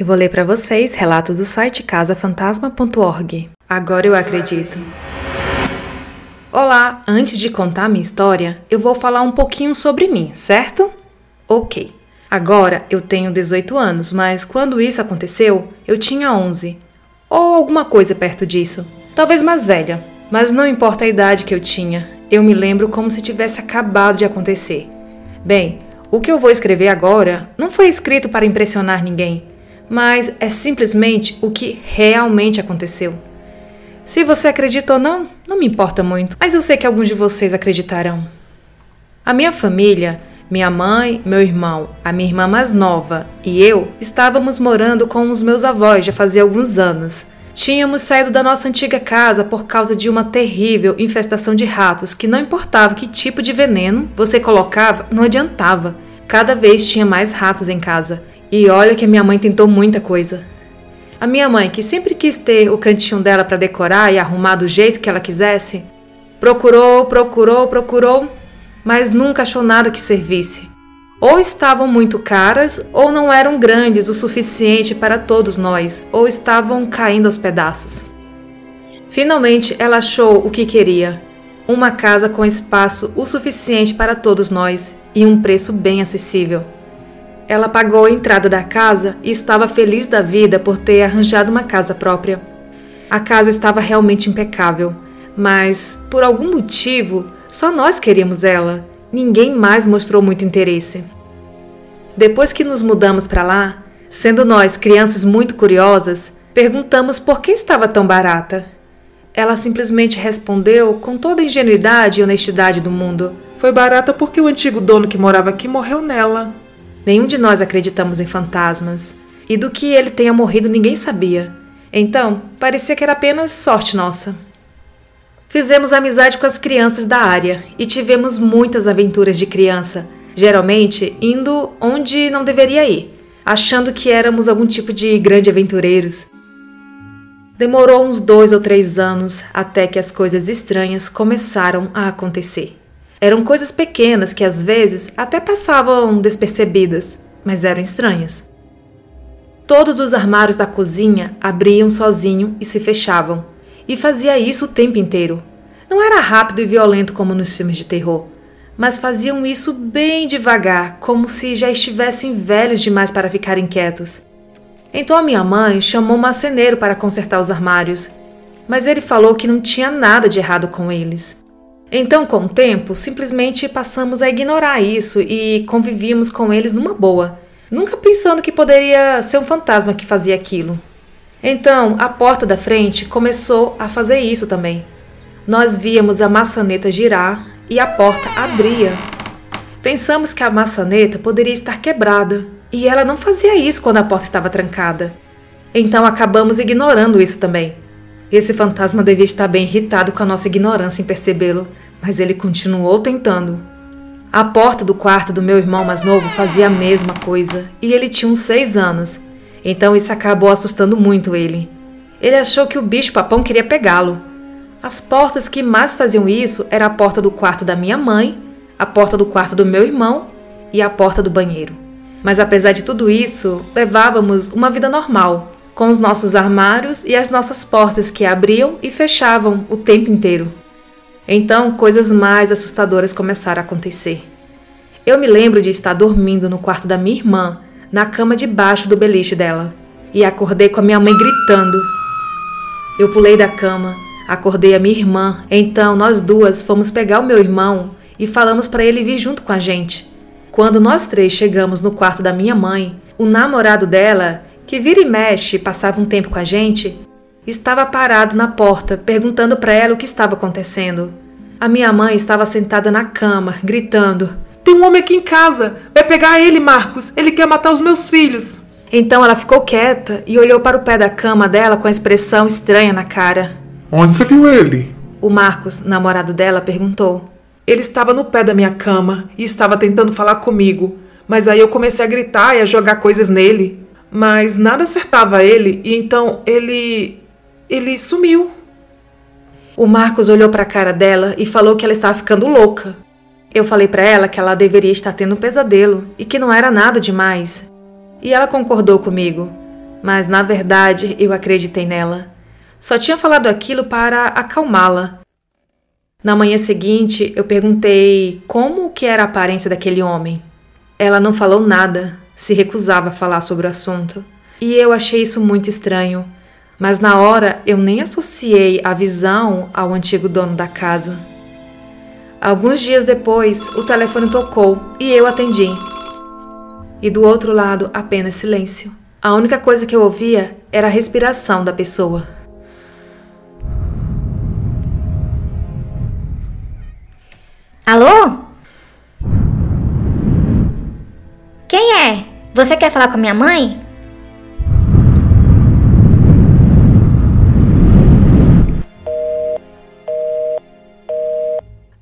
Eu vou ler para vocês relatos do site casafantasma.org. Agora eu acredito. Olá, antes de contar minha história, eu vou falar um pouquinho sobre mim, certo? Ok. Agora eu tenho 18 anos, mas quando isso aconteceu, eu tinha 11. Ou alguma coisa perto disso. Talvez mais velha. Mas não importa a idade que eu tinha, eu me lembro como se tivesse acabado de acontecer. Bem, o que eu vou escrever agora não foi escrito para impressionar ninguém, mas é simplesmente o que realmente aconteceu. Se você acredita ou não, não me importa muito, mas eu sei que alguns de vocês acreditarão. A minha família minha mãe, meu irmão, a minha irmã mais nova e eu estávamos morando com os meus avós já fazia alguns anos. Tínhamos saído da nossa antiga casa por causa de uma terrível infestação de ratos que não importava que tipo de veneno você colocava, não adiantava. Cada vez tinha mais ratos em casa. E olha que a minha mãe tentou muita coisa. A minha mãe, que sempre quis ter o cantinho dela para decorar e arrumar do jeito que ela quisesse, procurou, procurou, procurou mas nunca achou nada que servisse. Ou estavam muito caras, ou não eram grandes o suficiente para todos nós, ou estavam caindo aos pedaços. Finalmente ela achou o que queria: uma casa com espaço o suficiente para todos nós e um preço bem acessível. Ela pagou a entrada da casa e estava feliz da vida por ter arranjado uma casa própria. A casa estava realmente impecável, mas, por algum motivo, só nós queríamos ela. Ninguém mais mostrou muito interesse. Depois que nos mudamos para lá, sendo nós crianças muito curiosas, perguntamos por que estava tão barata. Ela simplesmente respondeu com toda a ingenuidade e honestidade do mundo: Foi barata porque o antigo dono que morava aqui morreu nela. Nenhum de nós acreditamos em fantasmas, e do que ele tenha morrido ninguém sabia. Então, parecia que era apenas sorte nossa. Fizemos amizade com as crianças da área e tivemos muitas aventuras de criança, geralmente indo onde não deveria ir, achando que éramos algum tipo de grande aventureiros. Demorou uns dois ou três anos até que as coisas estranhas começaram a acontecer. Eram coisas pequenas que às vezes até passavam despercebidas, mas eram estranhas. Todos os armários da cozinha abriam sozinho e se fechavam e fazia isso o tempo inteiro. Não era rápido e violento como nos filmes de terror, mas faziam isso bem devagar, como se já estivessem velhos demais para ficarem quietos. Então a minha mãe chamou um marceneiro para consertar os armários, mas ele falou que não tinha nada de errado com eles. Então, com o tempo, simplesmente passamos a ignorar isso e convivíamos com eles numa boa, nunca pensando que poderia ser um fantasma que fazia aquilo. Então, a porta da frente começou a fazer isso também. Nós víamos a maçaneta girar e a porta abria. Pensamos que a maçaneta poderia estar quebrada e ela não fazia isso quando a porta estava trancada. Então acabamos ignorando isso também. Esse fantasma devia estar bem irritado com a nossa ignorância em percebê-lo, mas ele continuou tentando. A porta do quarto do meu irmão mais novo fazia a mesma coisa e ele tinha uns seis anos então isso acabou assustando muito ele. Ele achou que o bicho-papão queria pegá-lo. As portas que mais faziam isso era a porta do quarto da minha mãe, a porta do quarto do meu irmão e a porta do banheiro. Mas apesar de tudo isso, levávamos uma vida normal, com os nossos armários e as nossas portas que abriam e fechavam o tempo inteiro. Então, coisas mais assustadoras começaram a acontecer. Eu me lembro de estar dormindo no quarto da minha irmã na cama debaixo do beliche dela e acordei com a minha mãe gritando. Eu pulei da cama, acordei a minha irmã, então nós duas fomos pegar o meu irmão e falamos para ele vir junto com a gente. Quando nós três chegamos no quarto da minha mãe, o namorado dela, que vira e mexe passava um tempo com a gente, estava parado na porta perguntando para ela o que estava acontecendo. A minha mãe estava sentada na cama, gritando: tem um homem aqui em casa. Vai pegar ele, Marcos. Ele quer matar os meus filhos. Então ela ficou quieta e olhou para o pé da cama dela com a expressão estranha na cara. Onde você viu ele? O Marcos, namorado dela, perguntou. Ele estava no pé da minha cama e estava tentando falar comigo. Mas aí eu comecei a gritar e a jogar coisas nele. Mas nada acertava ele e então ele. ele sumiu. O Marcos olhou para a cara dela e falou que ela estava ficando louca. Eu falei para ela que ela deveria estar tendo um pesadelo e que não era nada demais. E ela concordou comigo. Mas na verdade eu acreditei nela. Só tinha falado aquilo para acalmá-la. Na manhã seguinte, eu perguntei como que era a aparência daquele homem. Ela não falou nada, se recusava a falar sobre o assunto. E eu achei isso muito estranho, mas na hora eu nem associei a visão ao antigo dono da casa. Alguns dias depois, o telefone tocou e eu atendi. E do outro lado, apenas silêncio. A única coisa que eu ouvia era a respiração da pessoa. Alô? Você quer falar com a minha mãe?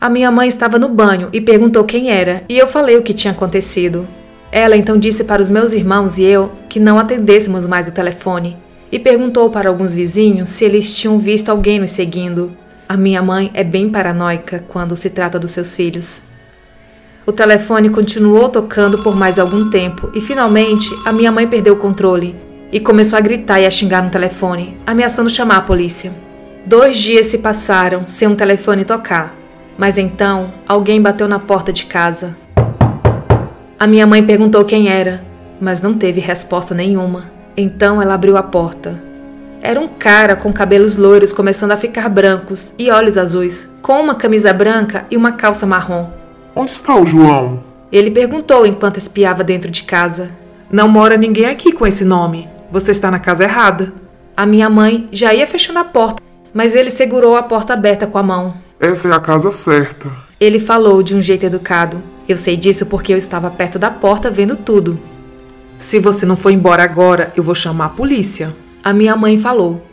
A minha mãe estava no banho e perguntou quem era, e eu falei o que tinha acontecido. Ela então disse para os meus irmãos e eu que não atendêssemos mais o telefone e perguntou para alguns vizinhos se eles tinham visto alguém nos seguindo. A minha mãe é bem paranoica quando se trata dos seus filhos. O telefone continuou tocando por mais algum tempo e finalmente a minha mãe perdeu o controle e começou a gritar e a xingar no telefone, ameaçando chamar a polícia. Dois dias se passaram sem um telefone tocar, mas então alguém bateu na porta de casa. A minha mãe perguntou quem era, mas não teve resposta nenhuma. Então ela abriu a porta era um cara com cabelos loiros começando a ficar brancos e olhos azuis, com uma camisa branca e uma calça marrom. Onde está o João? Ele perguntou enquanto espiava dentro de casa. Não mora ninguém aqui com esse nome. Você está na casa errada. A minha mãe já ia fechando a porta, mas ele segurou a porta aberta com a mão. Essa é a casa certa. Ele falou de um jeito educado. Eu sei disso porque eu estava perto da porta vendo tudo. Se você não for embora agora, eu vou chamar a polícia a minha mãe falou.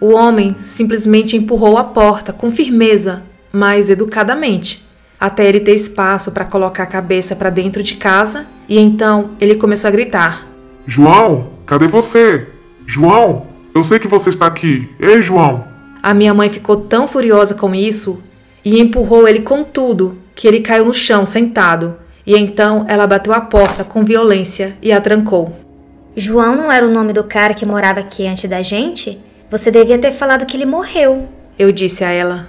O homem simplesmente empurrou a porta com firmeza, mas educadamente, até ele ter espaço para colocar a cabeça para dentro de casa e então ele começou a gritar: João, cadê você? João, eu sei que você está aqui. Ei, João! A minha mãe ficou tão furiosa com isso e empurrou ele com tudo que ele caiu no chão sentado. E então ela bateu a porta com violência e a trancou. João não era o nome do cara que morava aqui antes da gente? Você devia ter falado que ele morreu. Eu disse a ela.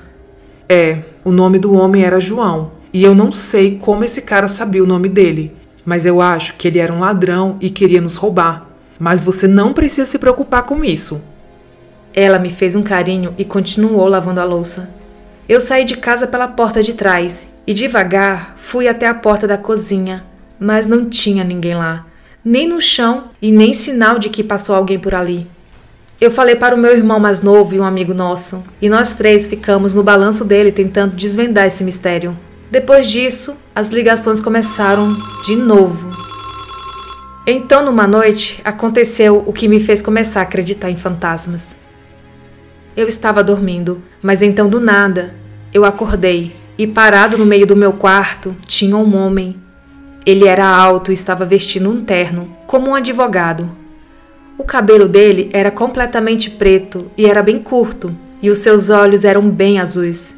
É, o nome do homem era João. E eu não sei como esse cara sabia o nome dele. Mas eu acho que ele era um ladrão e queria nos roubar. Mas você não precisa se preocupar com isso. Ela me fez um carinho e continuou lavando a louça. Eu saí de casa pela porta de trás e devagar fui até a porta da cozinha, mas não tinha ninguém lá nem no chão e nem sinal de que passou alguém por ali. Eu falei para o meu irmão mais novo e um amigo nosso, e nós três ficamos no balanço dele tentando desvendar esse mistério. Depois disso, as ligações começaram de novo. Então, numa noite, aconteceu o que me fez começar a acreditar em fantasmas. Eu estava dormindo, mas então do nada eu acordei e, parado no meio do meu quarto, tinha um homem ele era alto e estava vestindo um terno, como um advogado. O cabelo dele era completamente preto e era bem curto, e os seus olhos eram bem azuis.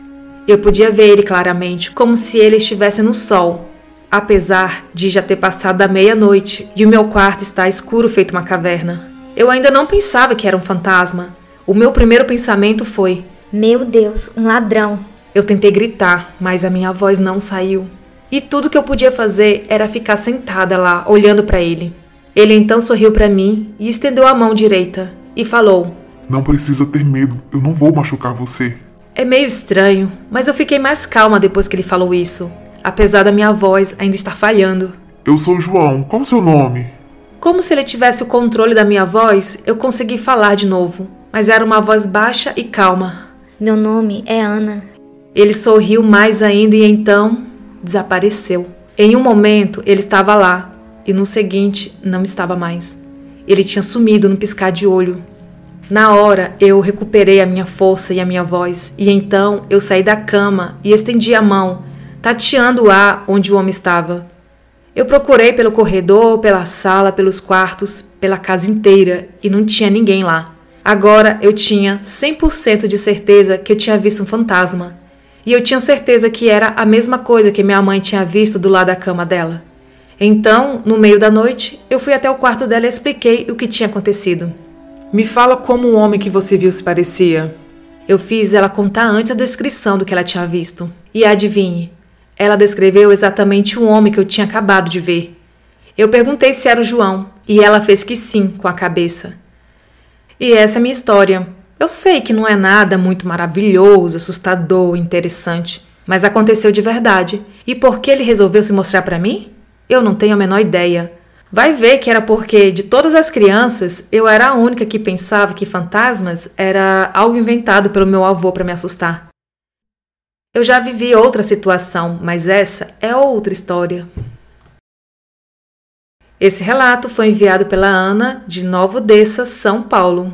Eu podia ver ele claramente, como se ele estivesse no sol, apesar de já ter passado da meia-noite e o meu quarto está escuro feito uma caverna. Eu ainda não pensava que era um fantasma. O meu primeiro pensamento foi: Meu Deus, um ladrão. Eu tentei gritar, mas a minha voz não saiu e tudo que eu podia fazer era ficar sentada lá, olhando para ele. Ele então sorriu para mim e estendeu a mão direita e falou: Não precisa ter medo, eu não vou machucar você. É meio estranho, mas eu fiquei mais calma depois que ele falou isso, apesar da minha voz ainda estar falhando. Eu sou João, qual o seu nome? Como se ele tivesse o controle da minha voz, eu consegui falar de novo, mas era uma voz baixa e calma. Meu nome é Ana. Ele sorriu mais ainda e então desapareceu. Em um momento ele estava lá e no seguinte não estava mais. Ele tinha sumido no piscar de olho. Na hora eu recuperei a minha força e a minha voz, e então eu saí da cama e estendi a mão, tateando o ar onde o homem estava. Eu procurei pelo corredor, pela sala, pelos quartos, pela casa inteira e não tinha ninguém lá. Agora eu tinha 100% de certeza que eu tinha visto um fantasma. E eu tinha certeza que era a mesma coisa que minha mãe tinha visto do lado da cama dela. Então, no meio da noite, eu fui até o quarto dela e expliquei o que tinha acontecido. Me fala como o homem que você viu se parecia. Eu fiz ela contar antes a descrição do que ela tinha visto. E adivinhe, ela descreveu exatamente o homem que eu tinha acabado de ver. Eu perguntei se era o João, e ela fez que sim, com a cabeça. E essa é a minha história. Eu sei que não é nada muito maravilhoso, assustador, interessante, mas aconteceu de verdade. E por que ele resolveu se mostrar para mim? Eu não tenho a menor ideia. Vai ver que era porque, de todas as crianças, eu era a única que pensava que fantasmas era algo inventado pelo meu avô para me assustar. Eu já vivi outra situação, mas essa é outra história. Esse relato foi enviado pela Ana de Nova Odessa, São Paulo.